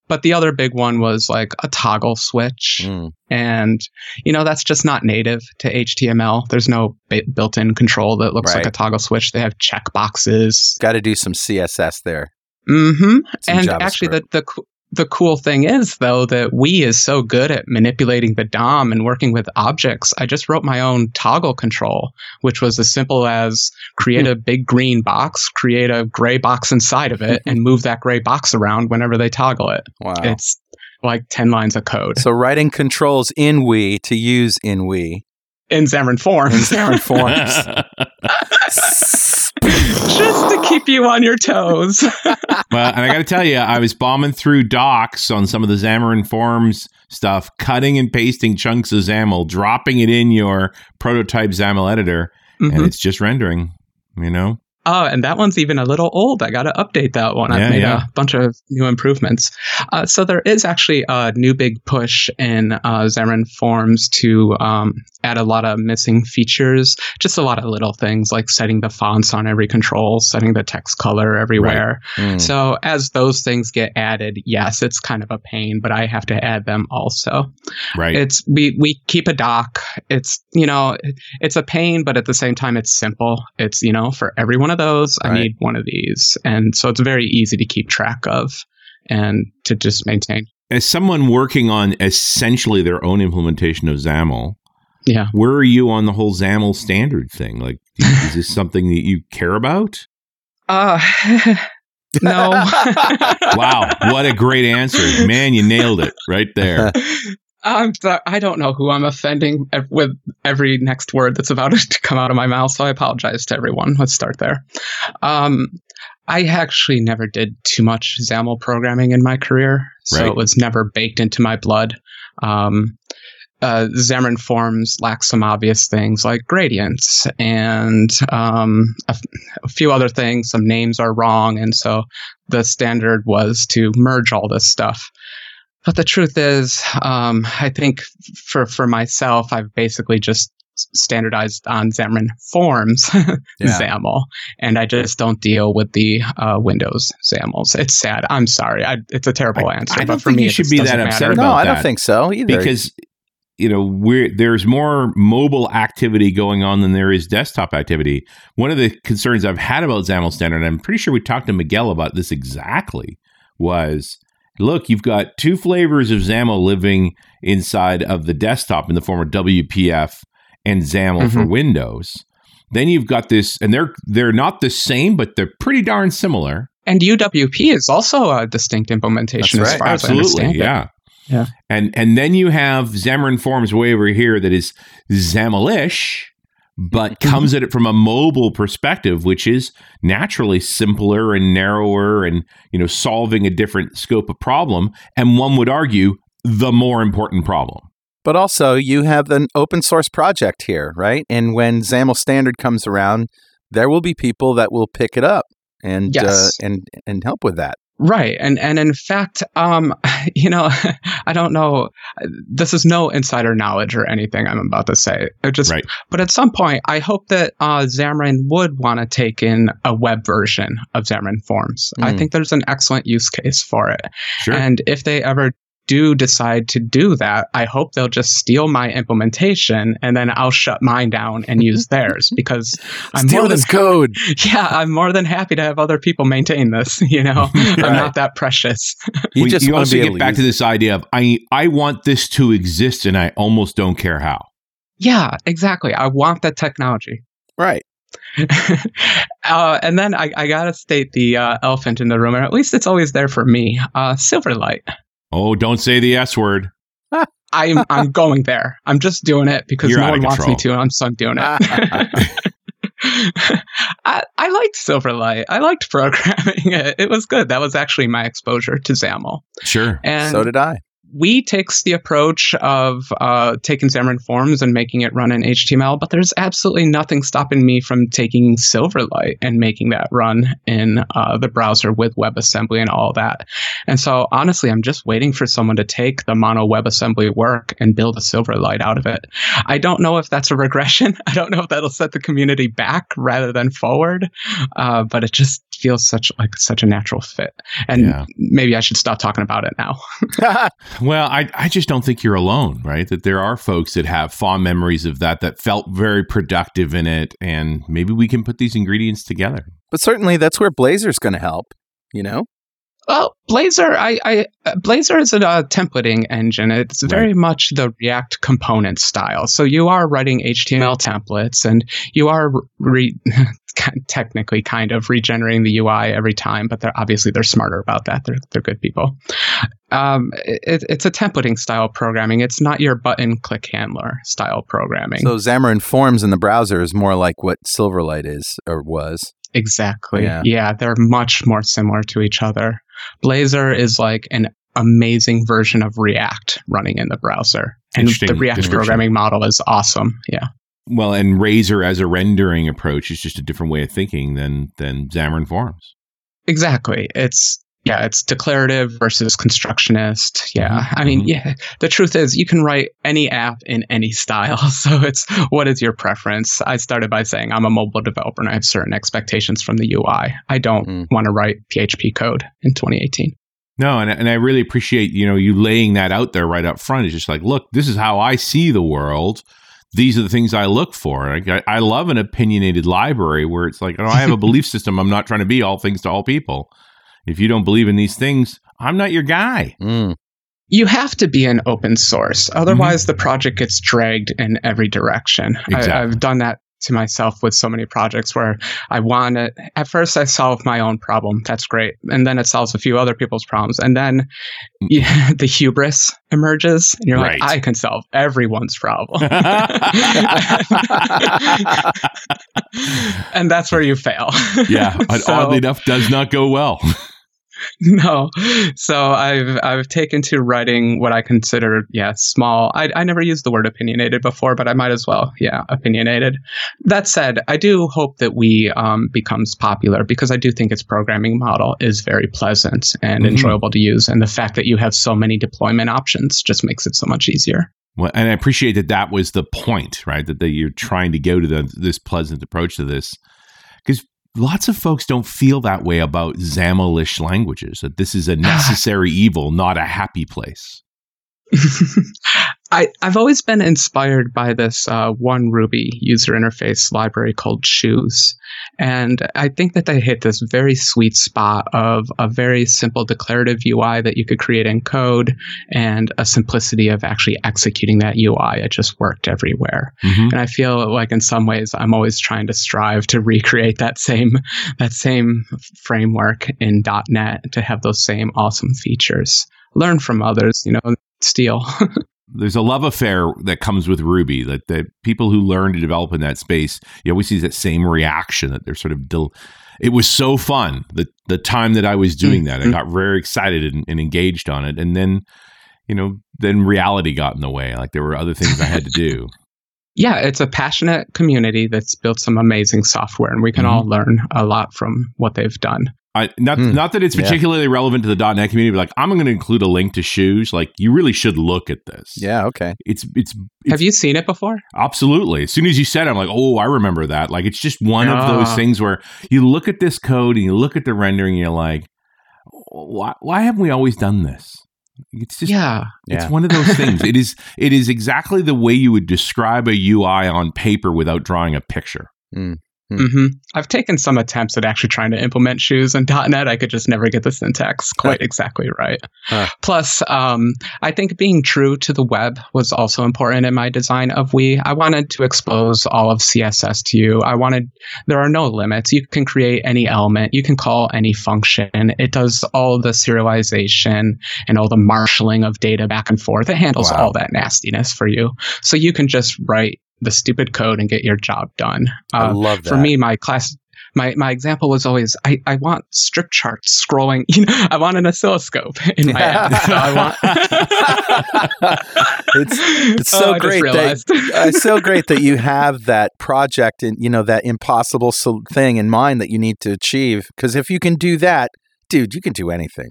but the other big one was like a toggle switch. Mm. And, you know, that's just not native to HTML. There's no b- built in control that looks like a toggle switch. They have check boxes. got to do some css there Mm hmm. and actually the, the the cool thing is though that Ooui is so good at manipulating the dom and working with objects i just wrote my own toggle control which was as simple as create a big green box create a gray box inside of it and move that gray box around whenever they toggle it. Wow. It's like 10 lines of code. So writing controls in Ooui to use in Ooui in xamarin forms. In Xamarin forms just to keep you on your toes well, and I got to tell you, I was bombing through docs on some of the Xamarin Forms stuff, cutting and pasting chunks of XAML, dropping it in your prototype XAML editor, and Mhm. it's just rendering. You know, Oh, and that one's even a little old. I got to update that one. Yeah, I've made yeah. a bunch of new improvements. Uh, so there is actually a new big push in uh, Xamarin Forms to um, add a lot of missing features. Just a lot of little things like setting the fonts on every control, setting the text color everywhere. Mm. So as those things get added, yes, it's kind of a pain, but I have to add them also. right? It's we we keep a doc. It's you know it's a pain, but at the same time it's simple. It's you know for everyone of those. I need one of these. And so it's very easy to keep track of and to just maintain. As someone working on essentially their own implementation of XAML, Yeah. where are you on the whole XAML standard thing? Like, is this something that you care about? Uh, no. Wow, what a great answer. Man, you nailed it right there. I'm I don't know who I'm offending with every next word that's about to come out of my mouth, so I apologize to everyone. Let's start there. Um, I actually never did too much XAML programming in my career, so Right. it was never baked into my blood. Um, uh, Xamarin Forms lack some obvious things like gradients and um, a, f- a few other things. Some names are wrong, and so the standard was to merge all this stuff. But the truth is, um, I think for for myself, I've basically just standardized on Xamarin Forms Yeah. XAML, and I just don't deal with the uh, Windows XAMLs. It's sad. I'm sorry. I, it's a terrible I- answer. I but don't for think me, you it should be that upset matter. no, I don't that. think so either. because you know we're there's more mobile activity going on than there is desktop activity. One of the concerns I've had about XAML standard, and I'm pretty sure we talked to Miguel about this exactly, was look, you've got two flavors of XAML living inside of the desktop in the form of WPF and XAML for Mhm. Windows. Then you've got this, and they're they're not the same, but they're pretty darn similar. And UWP is also a distinct implementation That's as right. far as I Absolutely, understand it. yeah. Yeah. And and then you have Xamarin Forms way over here that is XAML-ish, but Mm-hmm. comes at it from a mobile perspective, which is naturally simpler and narrower and you know solving a different scope of problem. And one would argue the more important problem. But also, you have an open source project here, right? And when XAML standard comes around, there will be people that will pick it up and Yes. uh, and and help with that. Right. And and in fact, um, you know, I don't know. This is no insider knowledge or anything I'm about to say. It just, Right. but at some point, I hope that uh, Xamarin would want to take in a web version of Xamarin Forms. I Mm. think there's an excellent use case for it. Sure. And if they ever do decide to do that, I hope they'll just steal my implementation and then I'll shut mine down and use theirs because I'm Steal more than this code. yeah, I'm more than happy to have other people maintain this. You know, I'm not that precious. You just you want to get to back to this idea of I I want this to exist and I almost don't care how. Yeah, exactly. I want that technology. right. uh, and then I, I gotta state the uh, elephant in the room, or at least it's always there for me. Uh, Silverlight. Oh, don't say the S word. I'm I'm going there. I'm just doing it because You're no one wants me to, and I'm stuck doing it. I, I liked Silverlight. I liked programming it. It was good. That was actually my exposure to XAML. Sure. And so did I. Ooui takes the approach of uh, taking Xamarin Forms and making it run in HTML, but there's absolutely nothing stopping me from taking Silverlight and making that run in uh, the browser with WebAssembly and all that. And so, honestly, I'm just waiting for someone to take the mono WebAssembly work and build a Silverlight out of it. I don't know if that's a regression. I don't know if that'll set the community back rather than forward, uh, but it just feels such like such a natural fit. And Yeah. maybe I should stop talking about it now. Well, I, I just don't think you're alone, right? That there are folks that have fond memories of that, that felt very productive in it. And maybe we can put these ingredients together. but certainly, that's where Blazor's going to help. You know. Well, Blazor, I, I uh, Blazor is a uh, templating engine. It's very much the React component style. So you are writing HTML templates, and you are re- technically kind of regenerating the UI every time. But they're obviously they're smarter about that. They're they're good people. Um, it, it's a templating style programming. It's not your button click handler style programming. So Xamarin Forms in the browser is more like what Silverlight is or was. Exactly. Yeah. Yeah. they're much more similar to each other. Blazor is like an amazing version of React running in the browser. And the React programming model is awesome. Yeah. Well, and Razor as a rendering approach is just a different way of thinking than than Xamarin Forms. Exactly. It's yeah, it's declarative versus constructionist. Yeah. Mhm, I mean, mhm. yeah, the truth is you can write any app in any style. So it's what is your preference? I started by saying I'm a mobile developer and I have certain expectations from the UI. I don't Mm. want to write PHP code in 2018. No, and and I really appreciate you know you laying that out there right up front. It's just like, look, this is how I see the world. These are the things I look for. I, I love an opinionated library where it's like, oh, I have a belief system. I'm not trying to be all things to all people. If you don't believe in these things, I'm not your guy. Mm. You have to be an open source. Otherwise, the project gets dragged in every direction. Exactly. I, I've done that to myself with so many projects where I want to, at first I solve my own problem. That's great. And then it solves a few other people's problems. And then yeah, the hubris emerges and you're Right. like, I can solve everyone's problem. and that's where you fail. yeah, So- oddly enough, does not go well. no. So I've I've taken to writing what I consider yeah small. I I never used the word opinionated before, but I might as well. Yeah, opinionated. That said, I do hope that Ooui um, becomes popular because I do think its programming model is very pleasant and Mhm. enjoyable to use, and the fact that you have so many deployment options just makes it so much easier. Well, and I appreciate that that was the point, right? That, that you're trying to go to the, this pleasant approach to this. Lots of folks don't feel that way about XAML-ish languages, that this is a necessary evil, not a happy place. I, I've always been inspired by this uh, one Ruby user interface library called Shoes. And I think that they hit this very sweet spot of a very simple declarative UI that you could create in code and a simplicity of actually executing that UI. It just worked everywhere. Mhm. And I feel like in some ways I'm always trying to strive to recreate that same that same framework in .NET to have those same awesome features. Learn from others, you know, steal. There's a love affair that comes with Ruby. That the people who learn to develop in that space, you always see that same reaction that they're sort of. Del- it was so fun the the time that I was doing that. I Mhm. got very excited and, and engaged on it, and then, you know, then reality got in the way. Like there were other things I had to do. yeah, it's a passionate community that's built some amazing software, and we can Mhm. all learn a lot from what they've done. I, not Hmm. not that it's Yeah. particularly relevant to the .NET community, but like I'm going to include a link to shoes. Like you really should look at this. Yeah. Okay. it's it's, it's Have you seen it before? absolutely. As soon as you said, it, I'm like, oh, I remember that. Like it's just one of those Ah. things where you look at this code and you look at the rendering, and you're like, why why haven't we always done this? It's just Yeah. it's Yeah. one of those things. it is it is exactly the way you would describe a UI on paper without drawing a picture. Hmm I've taken some attempts at actually trying to implement shoes in .NET. I could just never get the syntax quite exactly right. Huh. Plus, um, I think being true to the web was also important in my design of Ooui. I wanted to expose all of CSS to you. I wanted there are no limits. You can create any element. You can call any function. It does all the serialization and all the marshaling of data back and forth. It handles Wow. all that nastiness for you. So you can just write the stupid code and get your job done. I Uh, love that. for me, my class, my, my example was always I, I want strip charts scrolling. You know, I want an oscilloscope in my app. So I want. It's- it's Oh, so I just great that- Uh, it's so great that you have that project and you know that impossible sol- thing in mind that you need to achieve. Because if you can do that, dude, you can do anything.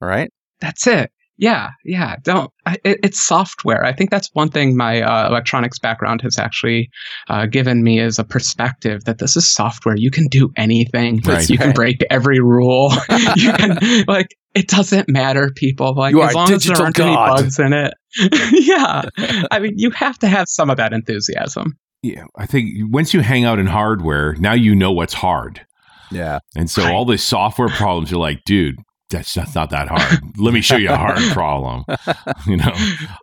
All right. That's it. Yeah, yeah. Don't. I, it, it's software. I think that's one thing my uh, electronics background has actually uh, given me is a perspective that this is software. You can do anything. Right. You can break every rule. you can like. It doesn't matter, people. Like You as long as there digital aren't God. any bugs in it. yeah. I mean, you have to have some of that enthusiasm. Yeah, I think once you hang out in hardware, now you know what's hard. Yeah. And so Right. all the software problems are like, dude, that's that's not that hard. Let me show you a hard problem. You know,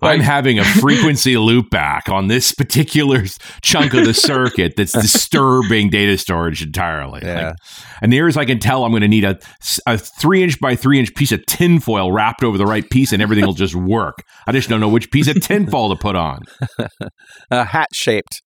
I'm having a frequency loop back on this particular chunk of the circuit that's disturbing data storage entirely. Yeah. Like, and near as I can tell, I'm going to need a, a three inch by three inch piece of tinfoil wrapped over the right piece, and everything will just work. I just don't know which piece of tinfoil to put on. a hat shaped.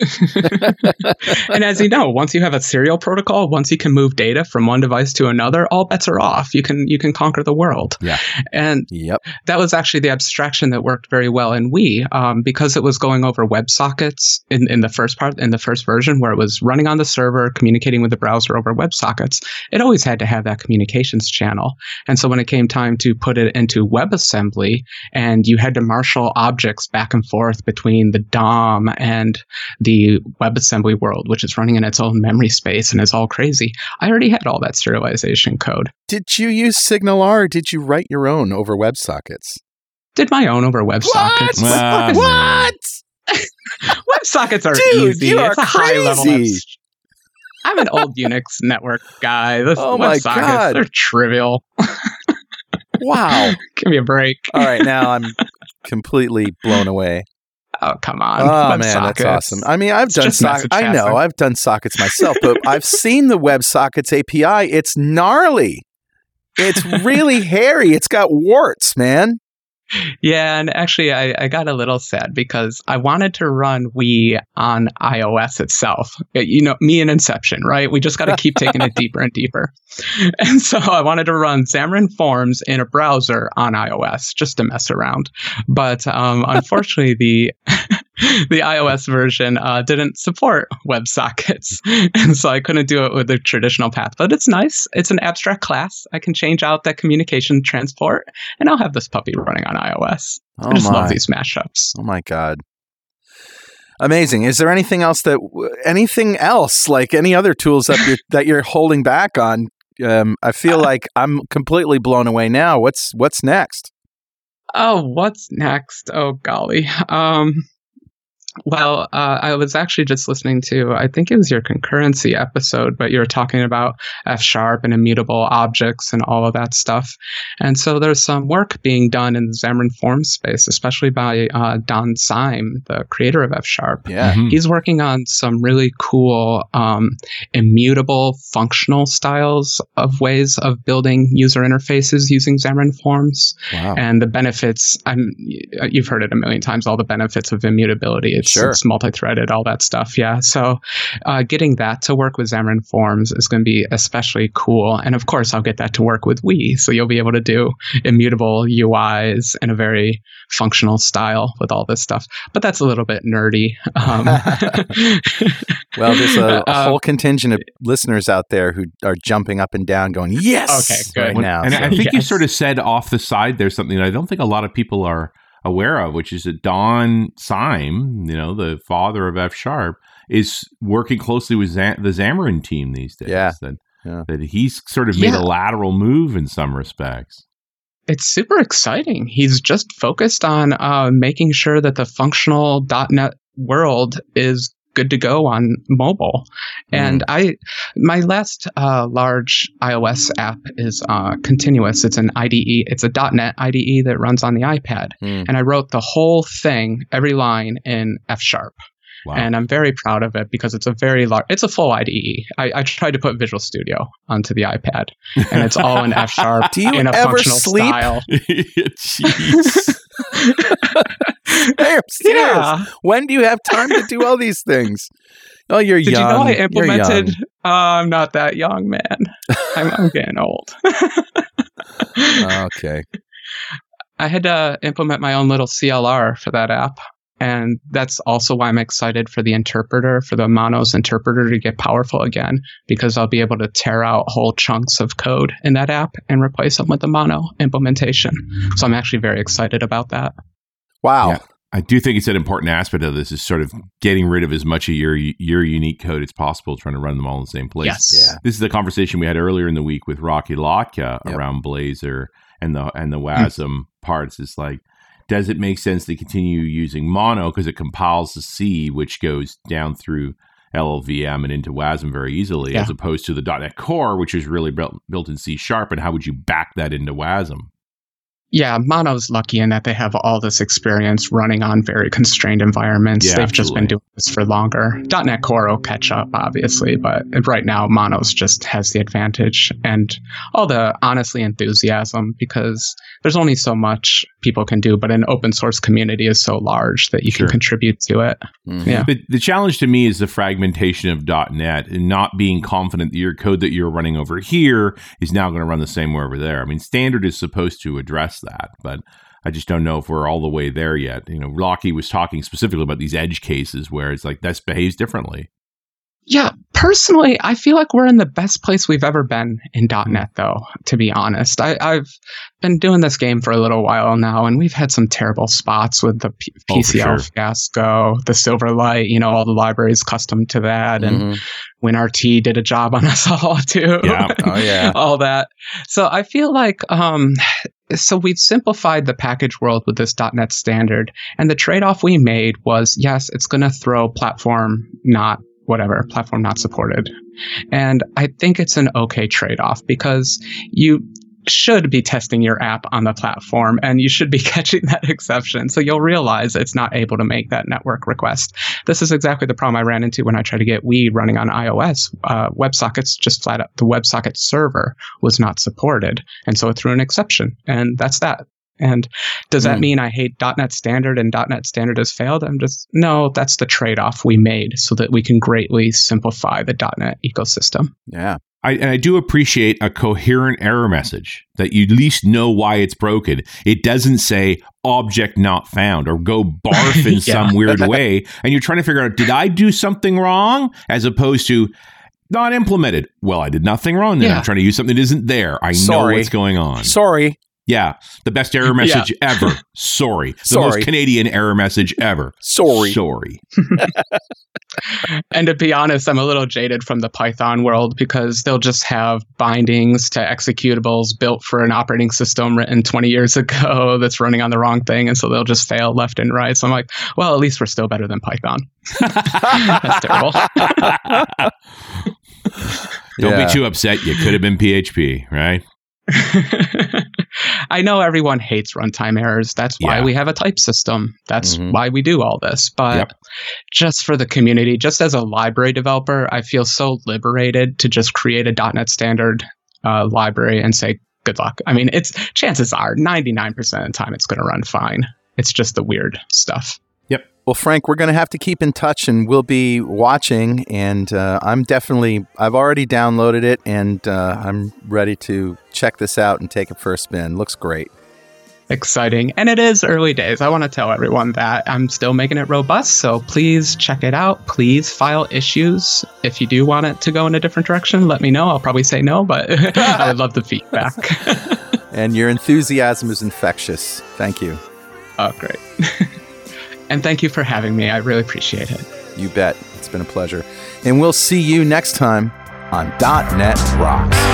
And as you know, once you have a serial protocol, once you can move data from one device to another, all bets are off. You can you can conquer the world. Yeah. And Yep. that was actually the abstraction that worked very well in Ooui, um, because it was going over WebSockets in, in the first part, in the first version, where it was running on the server, communicating with the browser over WebSockets. It always had to have that communications channel. And so when it came time to put it into WebAssembly, and you had to marshal objects back and forth between the DOM and the WebAssembly world, which is running in its own memory space and is all crazy, I already had all that serialization code. Did you use SignalR or did you write your own over WebSockets? Did my own over WebSockets. What? What? WebSockets are Dude, easy. you are it's a high level. crazy. I'm an old Unix network guy. The Oh my WebSockets, God. they're trivial. Wow. Give me a break. All right, now I'm completely blown away. Oh, come on. Oh man, that's awesome. I mean, I've It's done sockets. I know. I've done sockets myself, but I've seen the WebSockets API. It's gnarly. It's really hairy. It's got warts, man. Yeah, and actually, I, I got a little sad because I wanted to run Ooui on iOS itself. You know, me and Inception, right? We just got to keep taking it deeper and deeper. And so I wanted to run Xamarin Forms in a browser on iOS just to mess around. But um, unfortunately, the the iOS version uh, didn't support WebSockets, and so I couldn't do it with the traditional path. But it's nice. It's an abstract class. I can change out that communication transport, and I'll have this puppy running on iOS. Oh I just my. love these mashups. Oh my god. Amazing. Is there anything else that anything else like any other tools that you're that you're holding back on? Um, I feel like I'm completely blown away now. What's what's next? Oh, what's next? Oh, golly. Um, well, uh, I was actually just listening to, I think it was your concurrency episode, but you were talking about F sharp and immutable objects and all of that stuff. And so there's some work being done in the Xamarin Form space, especially by uh, Don Syme, the creator of F sharp. Yeah. Mhm. He's working on some really cool um, immutable functional styles of ways of building user interfaces using Xamarin Forms Wow. and the benefits i'm you've heard it a million times all the benefits of immutability it's, Sure. it's multi-threaded all that stuff yeah so uh, getting that to work with xamarin forms is going to be especially cool and of course i'll get that to work with Ooui so you'll be able to do immutable uis in a very functional style with all this stuff but that's a little bit nerdy um, Well, there's a, a uh, whole contingent of listeners out there who are jumping up and down, going "Yes!" Okay, good. right now. and so- I think you sort of said off the side there's something that I don't think a lot of people are aware of, which is that Don Syme, you know, the father of F sharp, is working closely with Zam- the Xamarin team these days. Yeah. That, Yeah. that he's sort of made Yeah. a lateral move in some respects. it's super exciting. He's just focused on uh, making sure that the functional .NET world is good to go on mobile. And I, my last uh, large iOS app is uh, Continuous. It's an IDE. It's a .NET IDE that runs on the iPad. Hmm. And I wrote the whole thing, every line in F sharp. Wow. And I'm very proud of it because it's a very large, it's a full IDE. I, I tried to put Visual Studio onto the iPad and it's all in F sharp in a functional sleep? style. Jeez. Hey, I'm serious. Yeah. When do you have time to do all these things? Oh, you're Did young. you know I implemented? Uh, I'm not that young, man. I'm, I'm getting old. Okay. I had to implement my own little CLR for that app. And that's also why I'm excited for the interpreter, for the Monos interpreter to get powerful again, because I'll be able to tear out whole chunks of code in that app and replace them with the Mono implementation. So I'm actually very excited about that. Wow. Yeah. I do think it's an important aspect of this is sort of getting rid of as much of your your unique code as possible, trying to run them all in the same place. Yes. Yeah. This is the conversation we had earlier in the week with Rocky Lhotka Yep. around Blazor and the and the hmm. WASM parts. It's like, does it make sense to continue using Mono because it compiles the C, which goes down through LLVM and into WASM very easily, Yeah. as opposed to the .NET Core, which is really built built in C Sharp? And how would you back that into WASM? Yeah, Mono's lucky in that they have all this experience running on very constrained environments. Yeah, They've just been doing this for longer. .NET Core will catch up, obviously, but right now Mono's just has the advantage and all the honestly enthusiasm because there's only so much people can do, but an open source community is so large that you Sure. can contribute to it. Mhm. Yeah. The, the challenge to me is the fragmentation of .NET and not being confident that your code that you're running over here is now going to run the same way over there. I mean, standard is supposed to address that, but I just don't know if we're all the way there yet. You know, Rocky was talking specifically about these edge cases where it's like this behaves differently. Yeah, personally, I feel like we're in the best place we've ever been in .NET, though. To be honest, I, I've been doing this game for a little while now, and we've had some terrible spots with the P- Oh, PCL sure. fiasco, the Silverlight. You know, all the libraries custom to that, and Mhm. WinRT did a job on us all too. Yeah. Oh yeah. all that. So I feel like um, so we've simplified the package world with this .NET standard, and the trade-off we made was yes, it's going to throw platform not whatever platform not supported, and I think it's an okay trade-off because you should be testing your app on the platform and you should be catching that exception. So you'll realize it's not able to make that network request. This is exactly the problem I ran into when I tried to get Ooui running on iOS. Uh, WebSockets just flat out, the WebSocket server was not supported. And so it threw an exception. And that's that. And does that mm. mean I hate .NET Standard and .NET Standard has failed? I'm just no. That's the trade-off we made so that we can greatly simplify the .NET ecosystem. Yeah, I, and I do appreciate a coherent error message that you at least know why it's broken. It doesn't say object not found or go barf in yeah. some weird way. And you're trying to figure out, did I do something wrong? As opposed to not implemented. Well, I did nothing wrong then. Yeah. I'm trying to use something that isn't there. I Sorry. know what's going on. Sorry. Yeah, the best error message yeah. ever. Sorry. The Sorry. most Canadian error message ever. Sorry. Sorry. and to be honest, I'm a little jaded from the Python world because they'll just have bindings to executables built for an operating system written 20 years ago that's running on the wrong thing. And so they'll just fail left and right. So I'm like, well, at least we're still better than Python. that's terrible. Don't yeah. be too upset. You could have been PHP, right? I know everyone hates runtime errors. That's why yeah. we have a type system. That's mm-hmm. why we do all this. But yep. just for the community, just as a library developer, I feel so liberated to just create a .NET standard uh, library and say, good luck. I mean, it's chances are 99% of the time it's going to run fine. It's just the weird stuff. Well, Frank, we're going to have to keep in touch and we'll be watching. And uh, I'm definitely, I've already downloaded it and uh, I'm ready to check this out and take it for a spin. Looks great. Exciting. And it is early days. I want to tell everyone that I'm still making it robust. So please check it out. Please file issues. If you do want it to go in a different direction, let me know. I'll probably say no, but I would love the feedback. and your enthusiasm is infectious. Thank you. Oh, great. And thank you for having me. I really appreciate it. You bet. It's been a pleasure. And we'll see you next time on .NET Rocks.